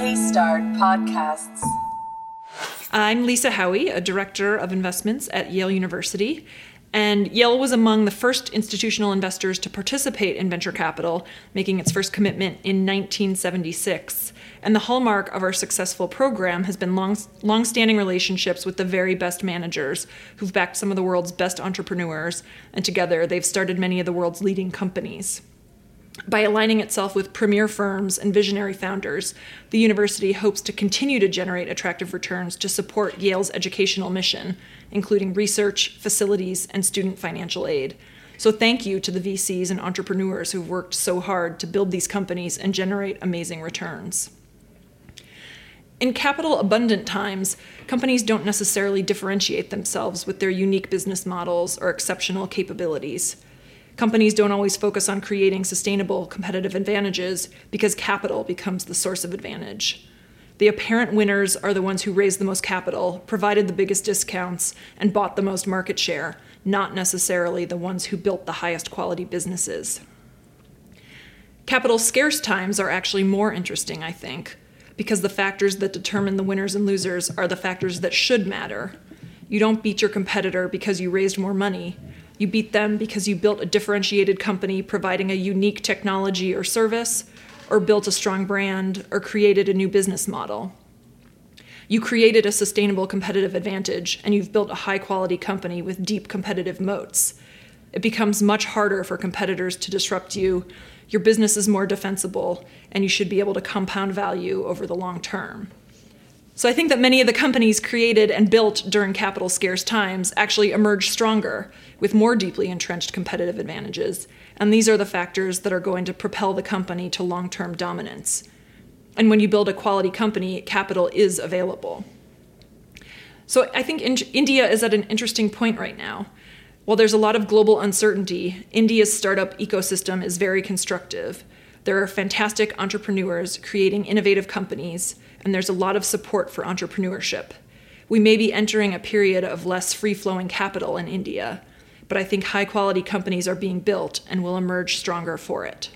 K-Start Podcasts. I'm Lisa Howie, a director of investments at Yale University. And Yale was among the first institutional investors to participate in venture capital, making its first commitment in 1976. And the hallmark of our successful program has been long, long-standing relationships with the very best managers who've backed some of the world's best entrepreneurs, and together they've started many of the world's leading companies. By aligning itself with premier firms and visionary founders, the university hopes to continue to generate attractive returns to support Yale's educational mission, including research, facilities, and student financial aid. So, thank you to the VCs and entrepreneurs who've worked so hard to build these companies and generate amazing returns. In capital abundant times, companies don't necessarily differentiate themselves with their unique business models or exceptional capabilities companies don't always focus on creating sustainable competitive advantages because capital becomes the source of advantage. The apparent winners are the ones who raised the most capital, provided the biggest discounts, and bought the most market share, not necessarily the ones who built the highest quality businesses. Capital scarce times are actually more interesting, I think, because the factors that determine the winners and losers are the factors that should matter. You don't beat your competitor because you raised more money. You beat them because you built a differentiated company providing a unique technology or service, or built a strong brand, or created a new business model. You created a sustainable competitive advantage, and you've built a high quality company with deep competitive moats. It becomes much harder for competitors to disrupt you. Your business is more defensible, and you should be able to compound value over the long term. So I think that many of the companies created and built during capital scarce times actually emerge stronger with more deeply entrenched competitive advantages. And these are the factors that are going to propel the company to long term dominance. And when you build a quality company, capital is available. So I think in- India is at an interesting point right now. While there's a lot of global uncertainty, India's startup ecosystem is very constructive. There are fantastic entrepreneurs creating innovative companies and there's a lot of support for entrepreneurship. We may be entering a period of less free flowing capital in India, but I think high quality companies are being built and will emerge stronger for it.